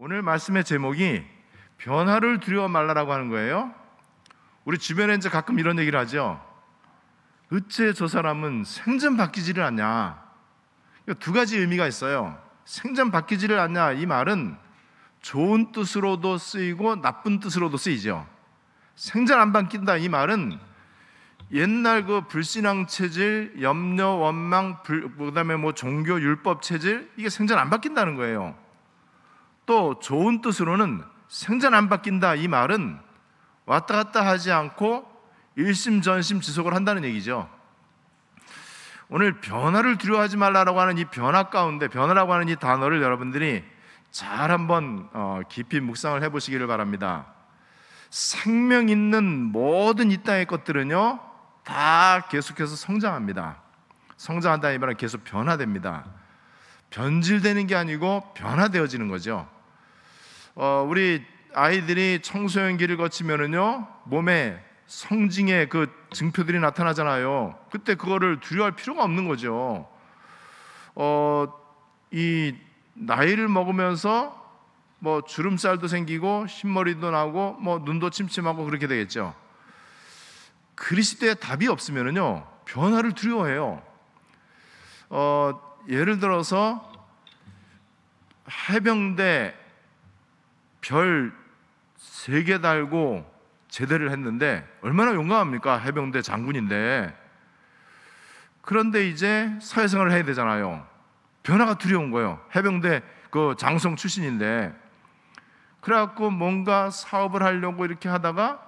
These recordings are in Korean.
오늘 말씀의 제목이 변화를 두려워 말라라고 하는 거예요. 우리 주변에 이제 가끔 이런 얘기를 하죠. 어째 저 사람은 생전 바뀌지를 않냐. 두 가지 의미가 있어요. 생전 바뀌지를 않냐 이 말은 좋은 뜻으로도 쓰이고 나쁜 뜻으로도 쓰이죠. 생전 안 바뀐다 이 말은 옛날 그 불신앙 체질, 염려, 원망, 불, 그다음에 뭐 종교 율법 체질 이게 생전 안 바뀐다는 거예요. 또 좋은 뜻으로는 생전 안 바뀐다 이 말은 왔다 갔다 하지 않고 일심전심 지속을 한다는 얘기죠. 오늘 변화를 두려워하지 말라라고 하는 이 변화 가운데 변화라고 하는 이 단어를 여러분들이 잘 한번 어, 깊이 묵상을 해보시기를 바랍니다. 생명 있는 모든 이 땅의 것들은요 다 계속해서 성장합니다. 성장한다 이 말은 계속 변화됩니다. 변질되는 게 아니고 변화되어지는 거죠. 어, 우리 아이들이 청소년기를 거치면은요 몸에 성징의 그 증표들이 나타나잖아요. 그때 그거를 두려워할 필요가 없는 거죠. 어, 이 나이를 먹으면서 뭐 주름살도 생기고 흰머리도 나고 뭐 눈도 침침하고 그렇게 되겠죠. 그리스도의 답이 없으면은요 변화를 두려워해요. 어, 예를 들어서 해병대 별 세 개 달고 제대를 했는데 얼마나 용감합니까? 해병대 장군인데. 그런데 이제 사회생활을 해야 되잖아요. 변화가 두려운 거예요. 해병대 그 장성 출신인데. 그래갖고 뭔가 사업을 하려고 이렇게 하다가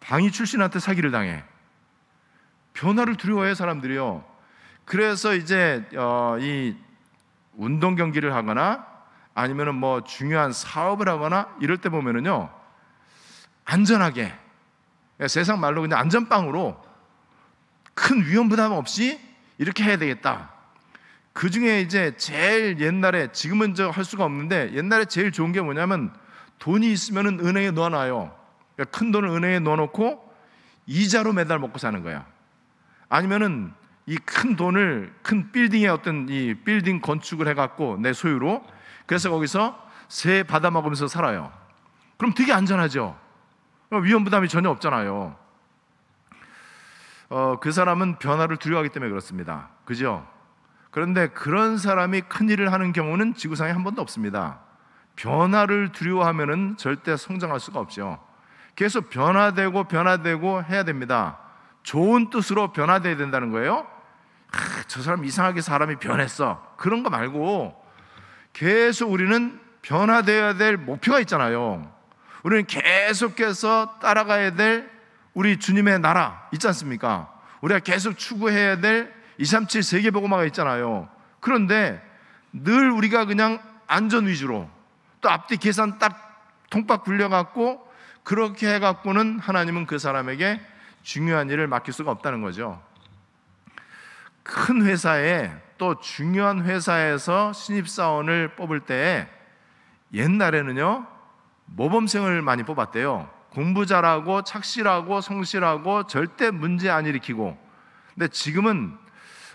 방위 출신한테 사기를 당해. 변화를 두려워해 사람들이요. 그래서 이제 어, 이 운동 경기를 하거나 아니면은 뭐 중요한 사업을 하거나 이럴 때 보면은요 안전하게 세상 말로 그냥 안전빵으로 큰 위험 부담 없이 이렇게 해야 되겠다. 그 중에 이제 제일 옛날에 지금은 저 할 수가 없는데 옛날에 제일 좋은 게 뭐냐면 돈이 있으면은 은행에 넣어놔요. 그러니까 큰 돈을 은행에 넣어놓고 이자로 매달 먹고 사는 거야. 아니면은 이 큰 돈을 큰 빌딩에 어떤 이 빌딩 건축을 해갖고 내 소유로 그래서 거기서 세 받아 먹으면서 살아요. 그럼 되게 안전하죠. 위험 부담이 전혀 없잖아요. 어, 그 사람은 변화를 두려워하기 때문에 그렇습니다. 그죠? 그런데 그런 사람이 큰 일을 하는 경우는 지구상에 한 번도 없습니다. 변화를 두려워하면은 절대 성장할 수가 없죠. 계속 변화되고 변화되고 해야 됩니다. 좋은 뜻으로 변화돼야 된다는 거예요. 아, 저 사람 이상하게 사람이 변했어. 그런 거 말고 계속 우리는 변화되어야 될 목표가 있잖아요. 우리는 계속해서 따라가야 될 우리 주님의 나라 있지 않습니까? 우리가 계속 추구해야 될 237 세계보고마가 있잖아요. 그런데 늘 우리가 그냥 안전 위주로 또 앞뒤 계산 딱 통박 굴려갖고 그렇게 해갖고는 하나님은 그 사람에게 중요한 일을 맡길 수가 없다는 거죠. 큰 회사에 또 중요한 회사에서 신입사원을 뽑을 때 옛날에는요, 모범생을 많이 뽑았대요. 공부 잘하고 착실하고 성실하고 절대 문제 안 일으키고. 근데 지금은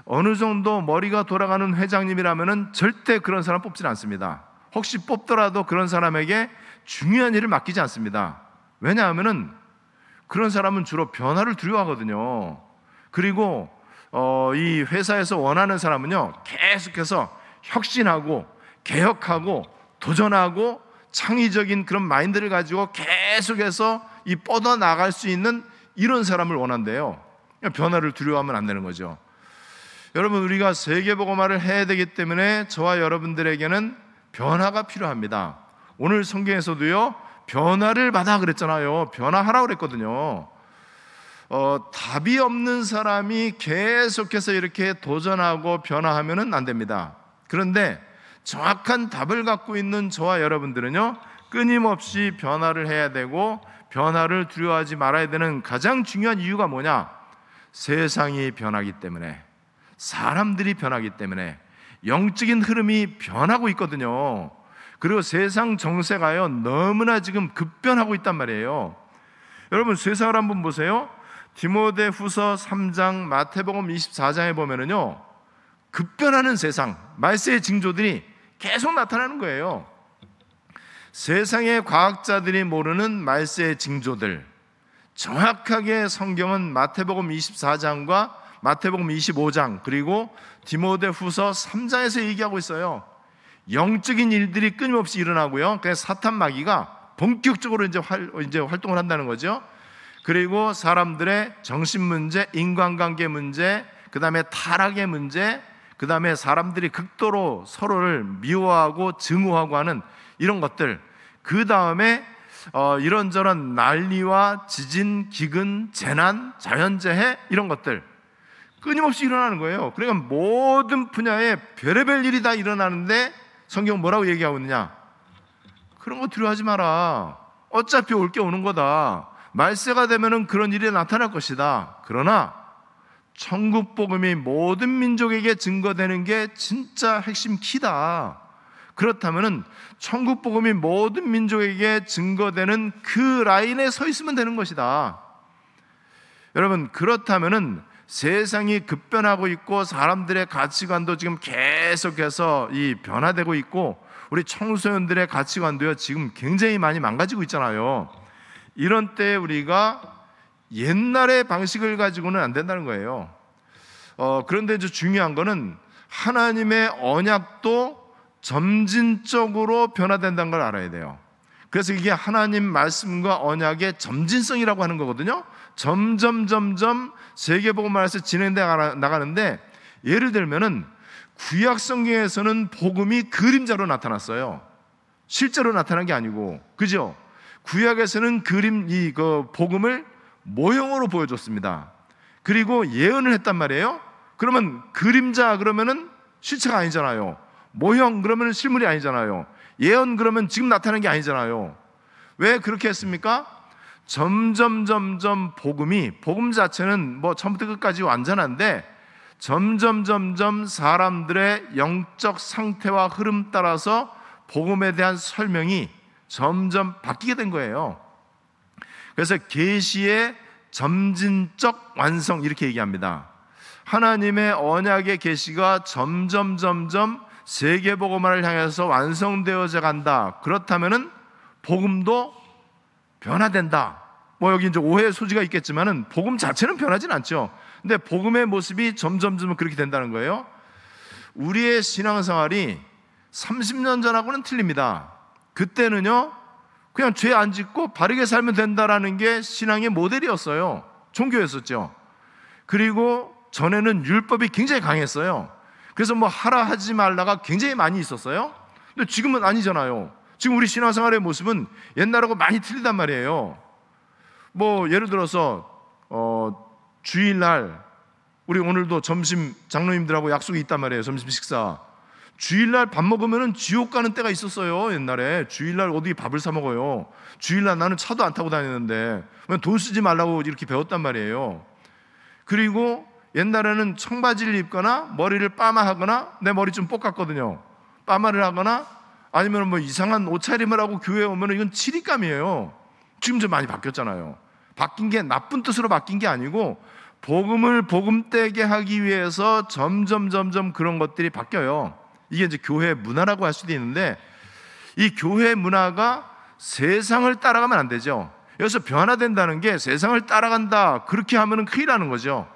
어느 정도 머리가 돌아가는 회장님이라면은 절대 그런 사람 뽑지는 않습니다. 혹시 뽑더라도 그런 사람에게 중요한 일을 맡기지 않습니다. 왜냐하면은 그런 사람은 주로 변화를 두려워하거든요. 그리고 어, 이 회사에서 원하는 사람은요 계속해서 혁신하고 개혁하고 도전하고 창의적인 그런 마인드를 가지고 계속해서 이 뻗어 나갈 수 있는 이런 사람을 원한대요. 변화를 두려워하면 안 되는 거죠. 여러분 우리가 세계 복음화를 해야 되기 때문에 저와 여러분들에게는 변화가 필요합니다. 오늘 성경에서도요 변화를 받아 그랬잖아요. 변화하라 그랬거든요. 어, 답이 없는 사람이 계속해서 이렇게 도전하고 변화하면은 안 됩니다. 그런데 정확한 답을 갖고 있는 저와 여러분들은요, 끊임없이 변화를 해야 되고, 변화를 두려워하지 말아야 되는 가장 중요한 이유가 뭐냐? 세상이 변하기 때문에, 사람들이 변하기 때문에, 영적인 흐름이 변하고 있거든요. 그리고 세상 정세가요, 너무나 지금 급변하고 있단 말이에요. 여러분, 세상을 한번 보세요. 디모데 후서 3장, 마태복음 24장에 보면은요, 급변하는 세상, 말세의 징조들이 계속 나타나는 거예요. 세상의 과학자들이 모르는 말세의 징조들 정확하게 성경은 마태복음 24장과 마태복음 25장 그리고 디모데후서 3장에서 얘기하고 있어요. 영적인 일들이 끊임없이 일어나고요. 그래서 사탄 마귀가 본격적으로 이제, 활, 이제 활동을 한다는 거죠. 그리고 사람들의 정신 문제, 인간관계 문제, 그 다음에 타락의 문제, 그 다음에 사람들이 극도로 서로를 미워하고 증오하고 하는 이런 것들, 그 다음에 어, 이런저런 난리와 지진, 기근, 재난, 자연재해 이런 것들 끊임없이 일어나는 거예요. 그러니까 모든 분야에 별의별 일이 다 일어나는데 성경 뭐라고 얘기하고 있느냐? 그런 거 두려워하지 마라. 어차피 올 게 오는 거다. 말세가 되면은 그런 일이 나타날 것이다. 그러나 천국 복음이 모든 민족에게 증거되는 게 진짜 핵심 키다. 그렇다면은 천국 복음이 모든 민족에게 증거되는 그 라인에 서 있으면 되는 것이다. 여러분 그렇다면은 세상이 급변하고 있고 사람들의 가치관도 지금 계속해서 이 변화되고 있고 우리 청소년들의 가치관도요 지금 굉장히 많이 망가지고 있잖아요. 이런 때 우리가 옛날의 방식을 가지고는 안 된다는 거예요. 어, 그런데 이제 중요한 거는 하나님의 언약도 점진적으로 변화된다는 걸 알아야 돼요. 그래서 이게 하나님 말씀과 언약의 점진성이라고 하는 거거든요. 점점 점점 세계복음말에서 진행돼 나가는데 예를 들면은 구약 성경에서는 복음이 그림자로 나타났어요. 실제로 나타난 게 아니고 그죠? 구약에서는 그림 이 그 복음을 모형으로 보여줬습니다. 그리고 예언을 했단 말이에요. 그러면 그림자 그러면은 실체가 아니잖아요. 모형 그러면 실물이 아니잖아요. 예언 그러면 지금 나타나는 게 아니잖아요. 왜 그렇게 했습니까? 점점 점점 복음이 복음 자체는 뭐 처음부터 끝까지 완전한데 점점 점점 사람들의 영적 상태와 흐름 따라서 복음에 대한 설명이 점점 바뀌게 된 거예요. 그래서 계시의 점진적 완성 이렇게 얘기합니다. 하나님의 언약의 계시가 점점 점점 세계 복음화를 향해서 완성되어져 간다. 그렇다면은 복음도 변화된다. 뭐 여기 이제 오해 소지가 있겠지만은 복음 자체는 변하진 않죠. 근데 복음의 모습이 점점점 그렇게 된다는 거예요. 우리의 신앙생활이 30년 전하고는 틀립니다. 그때는요, 그냥 죄 안 짓고 바르게 살면 된다라는 게 신앙의 모델이었어요. 종교였었죠. 그리고 전에는 율법이 굉장히 강했어요. 그래서 뭐 하라 하지 말라가 굉장히 많이 있었어요. 근데 지금은 아니잖아요. 지금 우리 신앙생활의 모습은 옛날하고 많이 틀리단 말이에요. 뭐 예를 들어서 어, 주일날 우리 오늘도 점심 장로님들하고 약속이 있단 말이에요. 점심 식사. 주일날 밥 먹으면은 지옥 가는 때가 있었어요. 옛날에 주일날 어디 밥을 사 먹어요. 주일날 나는 차도 안 타고 다니는데 돈 쓰지 말라고 이렇게 배웠단 말이에요. 그리고 옛날에는 청바지를 입거나 머리를 빠마하거나 내 머리 좀 볶았거든요. 빠마를 하거나 아니면 뭐 이상한 옷차림을 하고 교회에 오면 이건 치리감이에요. 지금 좀 많이 바뀌었잖아요. 바뀐 게 나쁜 뜻으로 바뀐 게 아니고 복음을 복음되게 하기 위해서 점점 점점 그런 것들이 바뀌어요. 이게 이제 교회 문화라고 할 수도 있는데 이 교회 문화가 세상을 따라가면 안 되죠. 여기서 변화된다는 게 세상을 따라간다. 그렇게 하면 큰일 나는 거죠.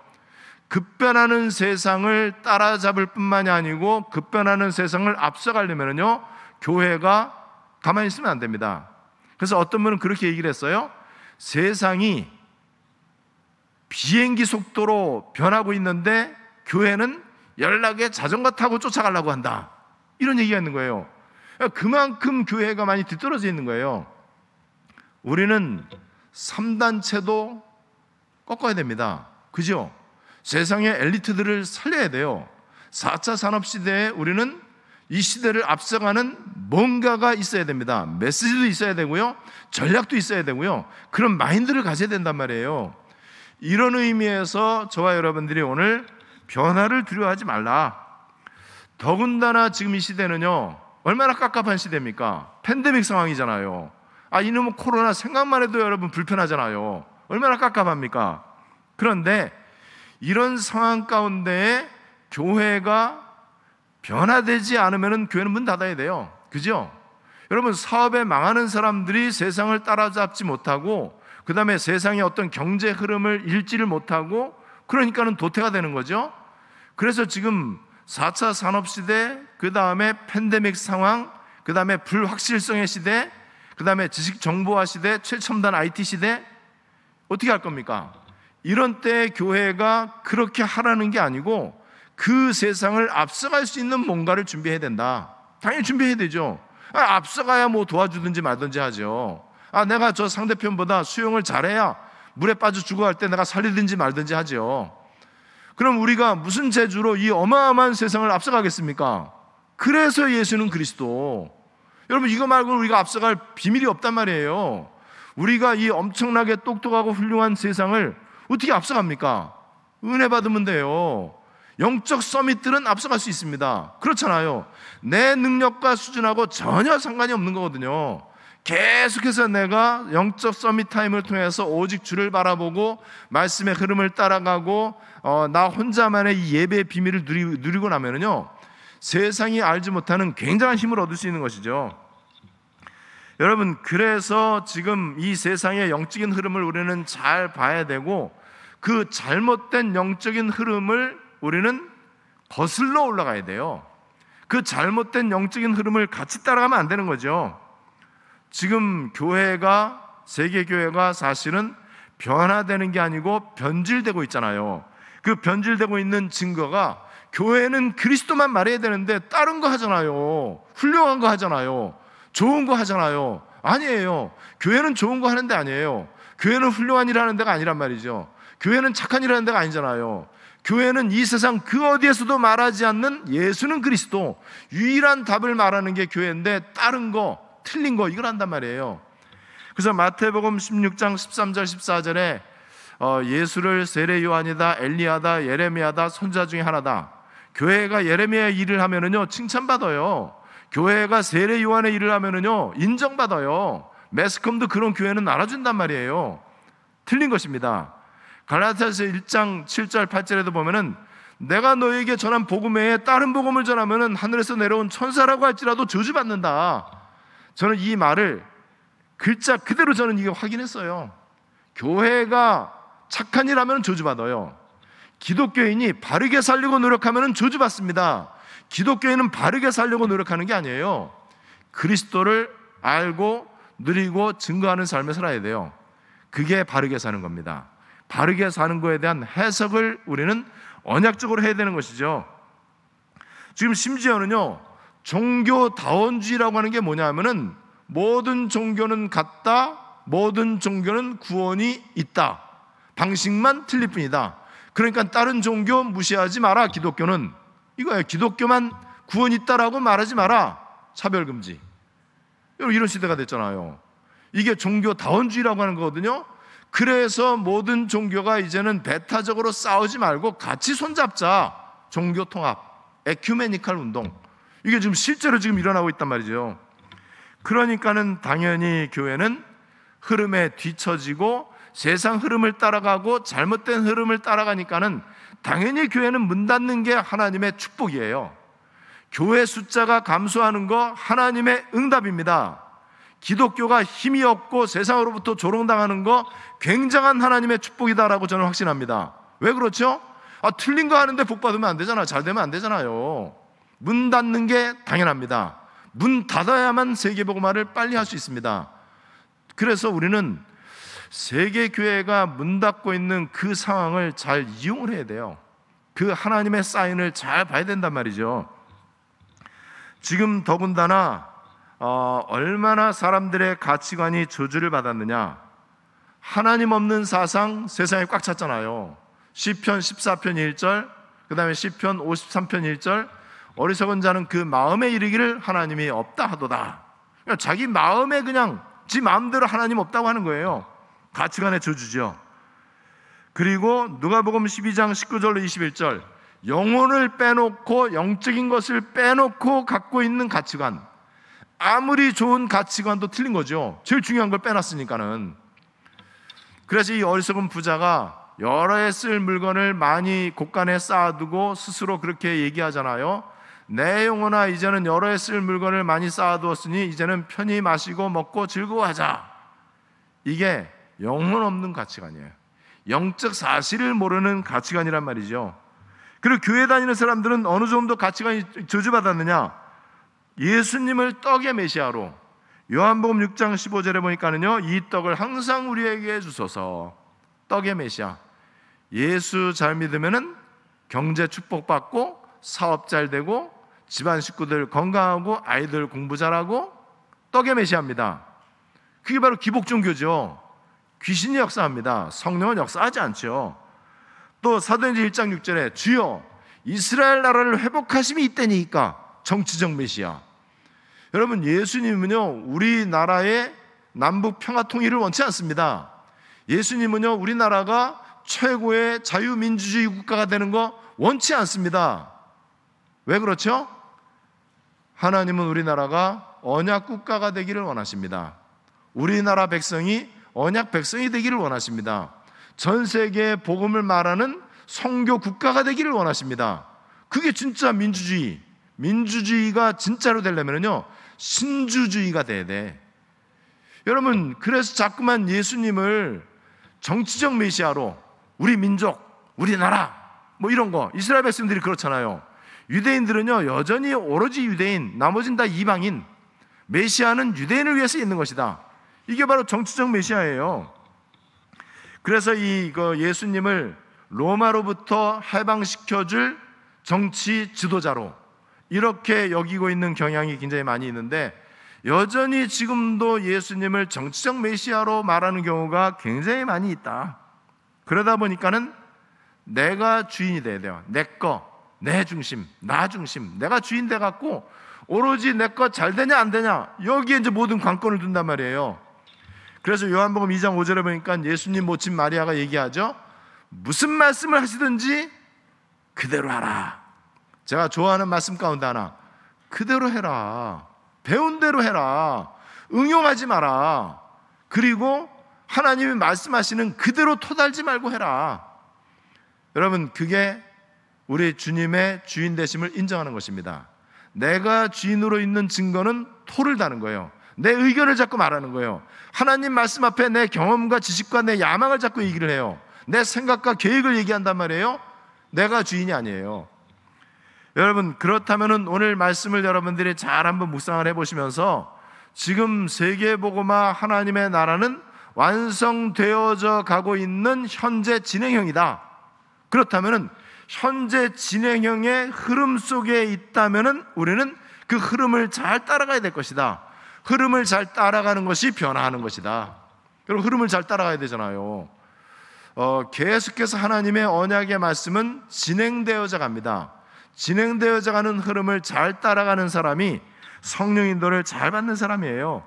급변하는 세상을 따라잡을 뿐만이 아니고 급변하는 세상을 앞서가려면요 교회가 가만히 있으면 안 됩니다. 그래서 어떤 분은 그렇게 얘기를 했어요. 세상이 비행기 속도로 변하고 있는데 교회는 연락에 자전거 타고 쫓아가려고 한다. 이런 얘기가 있는 거예요. 그만큼 교회가 많이 뒤떨어져 있는 거예요. 우리는 3단체도 꺾어야 됩니다. 그죠? 세상의 엘리트들을 살려야 돼요. 4차 산업 시대에 우리는 이 시대를 앞서가는 뭔가가 있어야 됩니다. 메시지도 있어야 되고요. 전략도 있어야 되고요. 그런 마인드를 가져야 된단 말이에요. 이런 의미에서 저와 여러분들이 오늘 변화를 두려워하지 말라. 더군다나 지금 이 시대는요, 얼마나 깝깝한 시대입니까? 팬데믹 상황이잖아요. 아, 이놈의 코로나 생각만 해도 여러분 불편하잖아요. 얼마나 깝깝합니까? 그런데 이런 상황 가운데 교회가 변화되지 않으면 교회는 문 닫아야 돼요. 그죠? 여러분 사업에 망하는 사람들이 세상을 따라잡지 못하고 그 다음에 세상의 어떤 경제 흐름을 읽지를 못하고 그러니까는 도태가 되는 거죠. 그래서 지금 4차 산업시대, 그 다음에 팬데믹 상황, 그 다음에 불확실성의 시대, 그 다음에 지식 정보화 시대, 최첨단 IT 시대, 어떻게 할 겁니까? 이런 때 교회가 그렇게 하라는 게 아니고 그 세상을 앞서갈 수 있는 뭔가를 준비해야 된다. 당연히 준비해야 되죠. 아, 앞서가야 뭐 도와주든지 말든지 하죠. 아, 내가 저 상대편보다 수영을 잘해야 물에 빠져 죽어갈 때 내가 살리든지 말든지 하죠. 그럼 우리가 무슨 재주로 이 어마어마한 세상을 앞서가겠습니까? 그래서 예수는 그리스도. 여러분, 이거 말고는 우리가 앞서갈 비밀이 없단 말이에요. 우리가 이 엄청나게 똑똑하고 훌륭한 세상을 어떻게 앞서갑니까? 은혜 받으면 돼요. 영적 summit들은 앞서갈 수 있습니다. 그렇잖아요. 내 능력과 수준하고 전혀 상관이 없는 거거든요. 계속해서 내가 영적 summit time을 통해서 오직 주를 바라보고 말씀의 흐름을 따라가고 어, 나 혼자만의 이 예배의 비밀을 누리, 누리 고 나면은요 세상이 알지 못하는 굉장한 힘을 얻을 수 있는 것이죠. 여러분 그래서 지금 이 세상의 영적인 흐름을 우리는 잘 봐야 되고 그 잘못된 영적인 흐름을 우리는 거슬러 올라가야 돼요. 그 잘못된 영적인 흐름을 같이 따라가면 안 되는 거죠. 지금 교회가 세계 교회가 사실은 변화되는 게 아니고 변질되고 있잖아요. 그 변질되고 있는 증거가 교회는 그리스도만 말해야 되는데 다른 거 하잖아요. 훌륭한 거 하잖아요. 좋은 거 하잖아요. 아니에요. 교회는 좋은 거 하는 데 아니에요. 교회는 훌륭한 일 하는 데가 아니란 말이죠. 교회는 착한 일 하는 데가 아니잖아요. 교회는 이 세상 그 어디에서도 말하지 않는 예수는 그리스도 유일한 답을 말하는 게 교회인데 다른 거 틀린 거 이걸 한단 말이에요. 그래서 마태복음 16장 13절 14절에 어, 예수를 세례 요한이다 엘리야다 예레미야다 선자 중에 하나다. 교회가 예레미야 일을 하면은요 칭찬받아요. 교회가 세례 요한의 일을 하면은요 인정받아요. 매스컴도 그런 교회는 알아준단 말이에요. 틀린 것입니다. 갈라디아서 1장 7절 8절에도 보면은 내가 너에게 전한 복음 외에 다른 복음을 전하면은 하늘에서 내려온 천사라고 할지라도 저주받는다. 저는 이 말을 글자 그대로 저는 이게 확인했어요. 교회가 착한 일 하면 저주받아요. 기독교인이 바르게 살려고 노력하면 저주받습니다. 기독교인은 바르게 살려고 노력하는 게 아니에요. 그리스도를 알고 누리고 증거하는 삶을 살아야 돼요. 그게 바르게 사는 겁니다. 바르게 사는 거에 대한 해석을 우리는 언약적으로 해야 되는 것이죠. 지금 심지어는요, 종교다원주의라고 하는 게 뭐냐면은 모든 종교는 같다, 모든 종교는 구원이 있다. 방식만 틀릴 뿐이다. 그러니까 다른 종교 무시하지 마라, 기독교는. 이거예요. 기독교만 구원 있다라고 말하지 마라. 차별 금지. 이런 시대가 됐잖아요. 이게 종교 다원주의라고 하는 거거든요. 그래서 모든 종교가 이제는 배타적으로 싸우지 말고 같이 손잡자. 종교 통합, 에큐메니칼 운동. 이게 지금 실제로 지금 일어나고 있단 말이죠. 그러니까는 당연히 교회는 흐름에 뒤처지고 세상 흐름을 따라가고 잘못된 흐름을 따라가니까는 당연히 교회는 문 닫는 게 하나님의 축복이에요. 교회 숫자가 감소하는 거 하나님의 응답입니다. 기독교가 힘이 없고 세상으로부터 조롱당하는 거 굉장한 하나님의 축복이다라고 저는 확신합니다. 왜 그렇죠? 아, 틀린 거 하는데 복 받으면 안 되잖아. 잘 되면 안 되잖아요. 문 닫는 게 당연합니다. 문 닫아야만 세계복음화를 빨리 할 수 있습니다. 그래서 우리는 세계 교회가 문 닫고 있는 그 상황을 잘 이용을 해야 돼요. 그 하나님의 사인을 잘 봐야 된단 말이죠. 지금 더군다나 어, 얼마나 사람들의 가치관이 저주를 받았느냐. 하나님 없는 사상 세상에 꽉 찼잖아요. 시편 14편 1절, 그 다음에 시편 53편 1절, 어리석은 자는 그 마음에 이르기를 하나님이 없다 하도다. 그러니까 자기 마음에 그냥 지 마음대로 하나님 없다고 하는 거예요. 가치관의 저주죠. 그리고 누가복음 12장 19절로 21절 영혼을 빼놓고 영적인 것을 빼놓고 갖고 있는 가치관 아무리 좋은 가치관도 틀린 거죠. 제일 중요한 걸 빼놨으니까는. 그래서 이 어리석은 부자가 여러 해 쓸 물건을 많이 곳간에 쌓아두고 스스로 그렇게 얘기하잖아요. 내 영혼아 이제는 여러 해 쓸 물건을 많이 쌓아두었으니 이제는 편히 마시고 먹고 즐거워하자. 이게 영혼 없는 가치관이에요. 영적 사실을 모르는 가치관이란 말이죠. 그리고 교회 다니는 사람들은 어느 정도 가치관이 저주받았느냐? 예수님을 떡의 메시아로 요한복음 6장 15절에 보니까는요. 이 떡을 항상 우리에게 주소서. 떡의 메시아. 예수 잘 믿으면은 경제 축복받고 사업 잘 되고 집안 식구들 건강하고 아이들 공부 잘하고 떡의 메시아입니다. 그게 바로 기복 종교죠. 귀신이 역사합니다. 성령은 역사하지 않죠. 또 사도행전 1장 6절에 주여 이스라엘 나라를 회복하심이 있다니까 정치적 메시아. 여러분 예수님은요 우리나라의 남북 평화 통일을 원치 않습니다. 예수님은요 우리나라가 최고의 자유민주주의 국가가 되는 거 원치 않습니다. 왜 그렇죠? 하나님은 우리나라가 언약 국가가 되기를 원하십니다. 우리나라 백성이 언약 백성이 되기를 원하십니다. 전 세계에 복음을 말하는 성교 국가가 되기를 원하십니다. 그게 진짜 민주주의. 민주주의가 진짜로 되려면요. 신주주의가 돼야 돼. 여러분, 그래서 자꾸만 예수님을 정치적 메시아로 우리 민족, 우리나라 뭐 이런 거 이스라엘 백성들이 그렇잖아요. 유대인들은요 여전히 오로지 유대인, 나머지는 다 이방인. 메시아는 유대인을 위해서 있는 것이다. 이게 바로 정치적 메시아예요. 그래서 이 예수님을 로마로부터 해방시켜줄 정치 지도자로 이렇게 여기고 있는 경향이 굉장히 많이 있는데 여전히 지금도 예수님을 정치적 메시아로 말하는 경우가 굉장히 많이 있다. 그러다 보니까는 내가 주인이 돼야 돼요. 내 거, 내 중심, 나 중심. 내가 주인 돼 갖고 오로지 내거잘 되냐 안 되냐 여기에 이제 모든 관건을 둔단 말이에요. 그래서 요한복음 2장 5절에 보니까 예수님 모친 마리아가 얘기하죠. 무슨 말씀을 하시든지 그대로 하라. 제가 좋아하는 말씀 가운데 하나. 그대로 해라. 배운 대로 해라. 응용하지 마라. 그리고 하나님이 말씀하시는 그대로 토달지 말고 해라. 여러분, 그게 우리 주님의 주인 되심을 인정하는 것입니다. 내가 주인으로 있는 증거는 토를 다는 거예요. 내 의견을 자꾸 말하는 거예요. 하나님 말씀 앞에 내 경험과 지식과 내 야망을 자꾸 얘기를 해요. 내 생각과 계획을 얘기한단 말이에요. 내가 주인이 아니에요. 여러분, 그렇다면 오늘 말씀을 여러분들이 잘 한번 묵상을 해보시면서 지금 세계보고마 하나님의 나라는 완성되어져 가고 있는 현재 진행형이다. 그렇다면 현재 진행형의 흐름 속에 있다면 우리는 그 흐름을 잘 따라가야 될 것이다. 흐름을 잘 따라가는 것이 변화하는 것이다. 그럼 흐름을 잘 따라가야 되잖아요. 어, 계속해서 하나님의 언약의 말씀은 진행되어져 갑니다. 진행되어져 가는 흐름을 잘 따라가는 사람이 성령 인도를 잘 받는 사람이에요.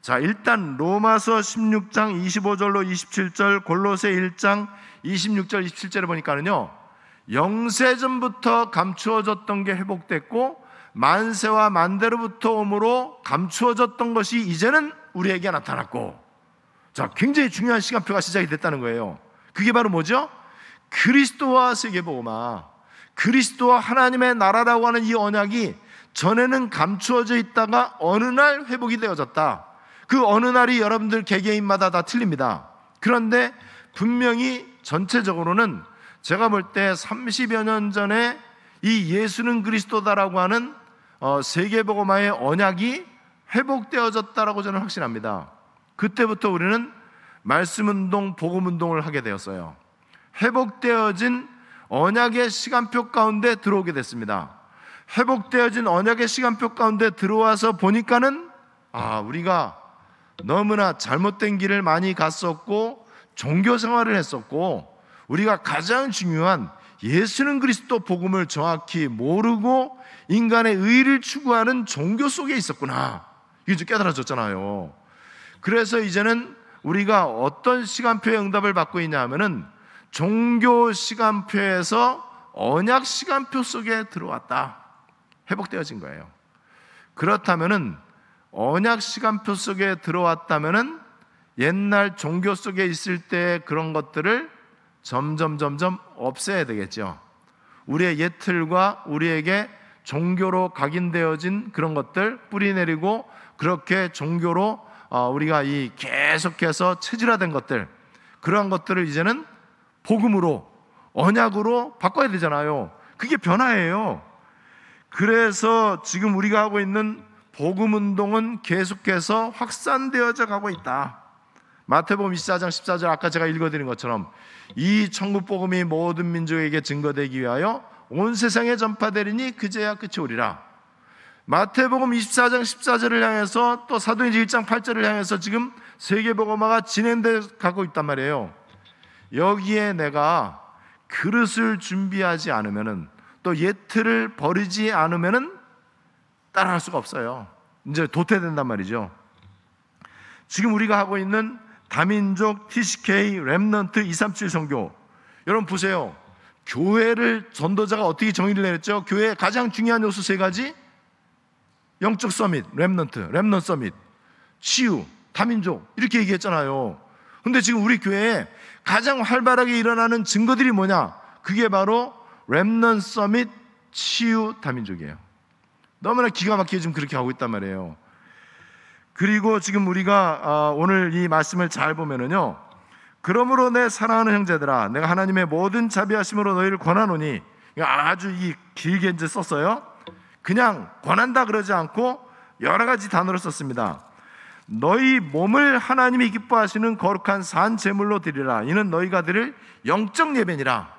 자, 일단 로마서 16장 25절로 27절, 골로새 1장 26절 27절에 보니까는요. 영세전부터 감추어졌던 게 회복됐고 만세와 만대로부터 오므로 감추어졌던 것이 이제는 우리에게 나타났고 자, 굉장히 중요한 시간표가 시작이 됐다는 거예요. 그게 바로 뭐죠? 그리스도와 세계보고마 그리스도와 하나님의 나라라고 하는 이 언약이 전에는 감추어져 있다가 어느 날 회복이 되어졌다. 그 어느 날이 여러분들 개개인마다 다 틀립니다. 그런데 분명히 전체적으로는 제가 볼 때 30여 년 전에 이 예수는 그리스도다라고 하는 어, 세계복음화의 언약이 회복되어졌다라고 저는 확신합니다. 그때부터 우리는 말씀 운동, 복음 운동을 하게 되었어요. 회복되어진 언약의 시간표 가운데 들어오게 됐습니다. 회복되어진 언약의 시간표 가운데 들어와서 보니까는 아, 우리가 너무나 잘못된 길을 많이 갔었고 종교 생활을 했었고 우리가 가장 중요한 예수는 그리스도 복음을 정확히 모르고 인간의 의를 추구하는 종교 속에 있었구나. 이게 깨달아졌잖아요. 그래서 이제는 우리가 어떤 시간표의 응답을 받고 있냐 하면은 종교 시간표에서 언약 시간표 속에 들어왔다. 회복되어진 거예요. 그렇다면은 언약 시간표 속에 들어왔다면은 옛날 종교 속에 있을 때 그런 것들을 점점 점점 없애야 되겠죠. 우리의 옛 틀과 우리에게 종교로 각인되어진 그런 것들 뿌리 내리고 그렇게 종교로 어, 우리가 이 계속해서 체질화된 것들 그러한 것들을 이제는 복음으로 언약으로 바꿔야 되잖아요. 그게 변화예요. 그래서 지금 우리가 하고 있는 복음 운동은 계속해서 확산되어져 가고 있다. 마태복음 24장 14절 아까 제가 읽어드린 것처럼 이 천국 복음이 모든 민족에게 증거되기 위하여 온 세상에 전파되리니 그제야 끝이 오리라. 마태복음 24장 14절을 향해서 또 사도행전 1장 8절을 향해서 지금 세계 복음화가 진행돼 가고 있단 말이에요. 여기에 내가 그릇을 준비하지 않으면은 또 옛 틀을 버리지 않으면은 따라할 수가 없어요. 이제 도태된단 말이죠. 지금 우리가 하고 있는 다민족 TCK Remnant 237 선교 여러분 보세요. 교회를 전도자가 어떻게 정의를 내렸죠? 교회의 가장 중요한 요소 세 가지 영적 summit, Remnant, Remnant summit, 치유, 다민족 이렇게 얘기했잖아요. 근데 지금 우리 교회에 가장 활발하게 일어나는 증거들이 뭐냐? 그게 바로 랩넌 서밋, 치유, 다민족이에요. 너무나 기가 막히게 지금 그렇게 하고 있단 말이에요. 그리고 지금 우리가 아, 오늘 이 말씀을 잘 보면은요. 그러므로 내 사랑하는 형제들아, 내가 하나님의 모든 자비하심으로 너희를 권하노니 아주 이 길게 이제 썼어요. 그냥 권한다 그러지 않고 여러 가지 단어를 썼습니다. 너희 몸을 하나님이 기뻐하시는 거룩한 산 제물로 드리라. 이는 너희가 드릴 영적 예배니라.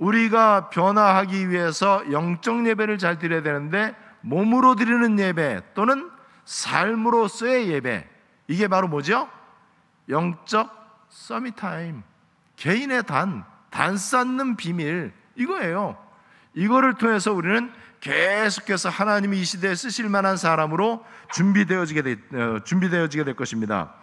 우리가 변화하기 위해서 영적 예배를 잘 드려야 되는데 몸으로 드리는 예배 또는 삶으로서의 예배 이게 바로 뭐죠? 영적 summit time 개인의 단, 단 쌓는 비밀 이거예요. 이거를 통해서 우리는 계속해서 하나님이 이 시대에 쓰실 만한 사람으로 준비되어지게 되, 어, 준비되어지게 될 것입니다.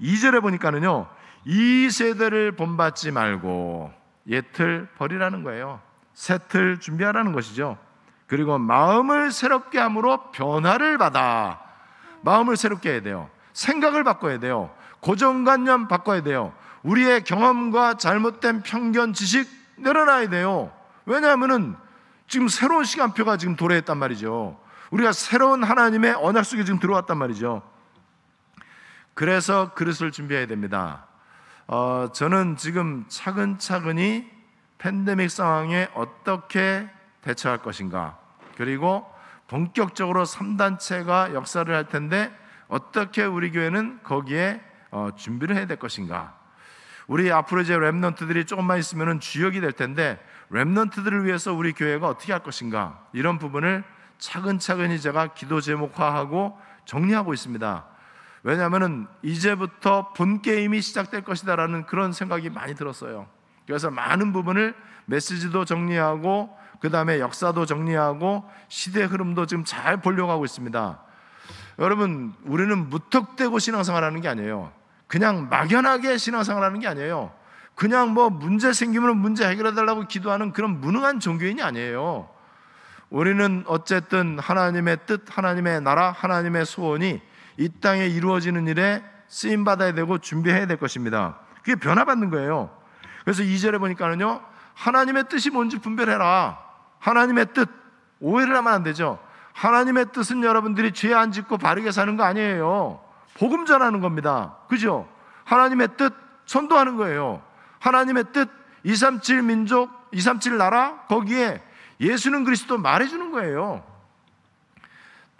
2절에 보니까는요. 이 세대를 본받지 말고 옛틀 버리라는 거예요. 새틀 준비하라는 것이죠. 그리고 마음을 새롭게 함으로 변화를 받아. 마음을 새롭게 해야 돼요. 생각을 바꿔야 돼요. 고정관념 바꿔야 돼요. 우리의 경험과 잘못된 편견 지식 내려놔야 돼요. 왜냐하면은 지금 새로운 시간표가 지금 도래했단 말이죠. 우리가 새로운 하나님의 언약 속에 지금 들어왔단 말이죠. 그래서 그릇을 준비해야 됩니다. 어, 저는 지금 차근차근히 팬데믹 상황에 어떻게 대처할 것인가, 그리고 본격적으로 3단체가 역사를 할 텐데 어떻게 우리 교회는 거기에 어, 준비를 해야 될 것인가. 우리 앞으로 이제 랩런트들이 조금만 있으면 주역이 될 텐데 랩런트들을 위해서 우리 교회가 어떻게 할 것인가 이런 부분을 차근차근히 제가 기도 제목화하고 정리하고 있습니다. 왜냐하면 이제부터 본 게임이 시작될 것이다라는 그런 생각이 많이 들었어요. 그래서 많은 부분을 메시지도 정리하고 그 다음에 역사도 정리하고 시대 흐름도 지금 잘 보려고 하고 있습니다. 여러분, 우리는 무턱대고 신앙생활하는 게 아니에요. 그냥 막연하게 신앙생활하는 게 아니에요. 그냥 뭐 문제 생기면 문제 해결해 달라고 기도하는 그런 무능한 종교인이 아니에요. 우리는 어쨌든 하나님의 뜻, 하나님의 나라, 하나님의 소원이 이 땅에 이루어지는 일에 쓰임 받아야 되고 준비해야 될 것입니다. 그게 변화받는 거예요. 그래서 2절에 보니까는요. 하나님의 뜻이 뭔지 분별해라. 하나님의 뜻 오해를 하면 안 되죠. 하나님의 뜻은 여러분들이 죄 안 짓고 바르게 사는 거 아니에요. 복음 전하는 겁니다. 그죠? 하나님의 뜻 선도하는 거예요. 하나님의 뜻 237 민족, 237 나라 거기에 예수는 그리스도 말해 주는 거예요.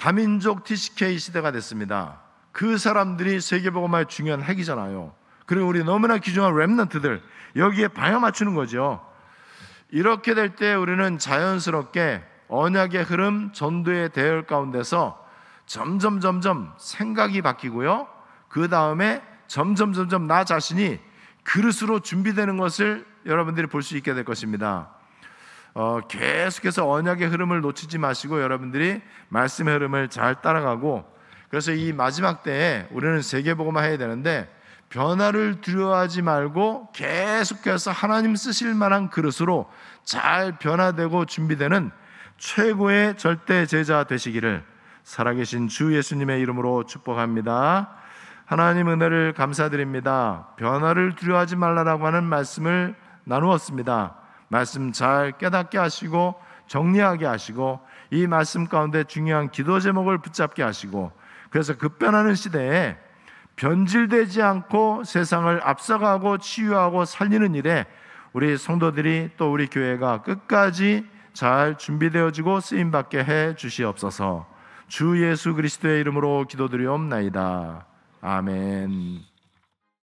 다민족 TCK 시대가 됐습니다. 그 사람들이 세계복음화의 중요한 핵이잖아요. 그리고 우리 너무나 귀중한 랩런트들 여기에 방향 맞추는 거죠. 이렇게 될 때 우리는 자연스럽게 언약의 흐름, 전도의 대열 가운데서 점점 점점 생각이 바뀌고요. 그 다음에 점점 점점 나 자신이 그릇으로 준비되는 것을 여러분들이 볼 수 있게 될 것입니다. 어, 계속해서 언약의 흐름을 놓치지 마시고 여러분들이 말씀의 흐름을 잘 따라가고 그래서 이 마지막 때에 우리는 세계보고만 해야 되는데 변화를 두려워하지 말고 계속해서 하나님 쓰실 만한 그릇으로 잘 변화되고 준비되는 최고의 절대 제자 되시기를 살아계신 주 예수님의 이름으로 축복합니다. 하나님 은혜를 감사드립니다. 변화를 두려워하지 말라라고 하는 말씀을 나누었습니다. 말씀 잘 깨닫게 하시고 정리하게 하시고 이 말씀 가운데 중요한 기도 제목을 붙잡게 하시고 그래서 급변하는 시대에 변질되지 않고 세상을 앞서가고 치유하고 살리는 일에 우리 성도들이 또 우리 교회가 끝까지 잘 준비되어지고 쓰임 받게 해 주시옵소서. 주 예수 그리스도의 이름으로 기도드리옵나이다. 아멘.